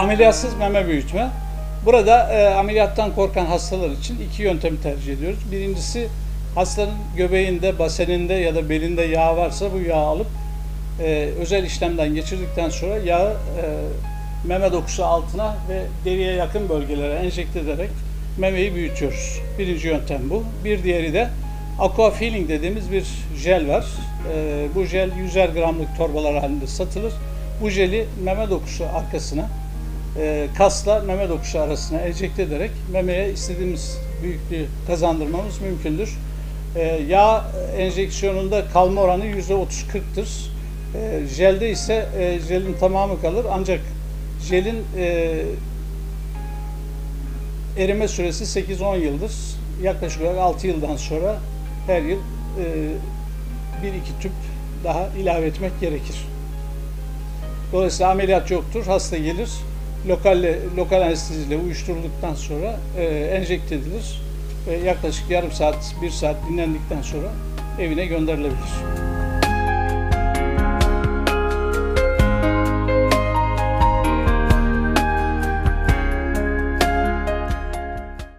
Ameliyatsız meme büyütme. Burada e, ameliyattan korkan hastalar için iki yöntemi tercih ediyoruz. Birincisi hastanın göbeğinde, baseninde ya da belinde yağ varsa bu yağı alıp e, özel işlemden geçirdikten sonra yağı e, meme dokusu altına ve deriye yakın bölgelere enjekte ederek memeyi büyütüyoruz. Birinci yöntem bu. Bir diğeri de aqua feeling dediğimiz bir jel var. E, bu jel 100'er gramlık torbalar halinde satılır. Bu jeli meme dokusu arkasına e, kasla meme dokusu arasına enjekte ederek memeye istediğimiz büyüklüğü kazandırmamız mümkündür. E, yağ enjeksiyonunda kalma oranı %30-40'tır. E, jelde ise e, jelin tamamı kalır ancak jelin e, erime süresi 8-10 yıldır. Yaklaşık olarak 6 yıldan sonra her yıl e, bir iki tüp daha ilave etmek gerekir. Dolayısıyla ameliyat yoktur. Hasta gelir. Lokalle, lokal anesteziyle uyuşturulduktan sonra e, enjekte edilir. Ve yaklaşık yarım saat, bir saat dinlendikten sonra evine gönderilebilir.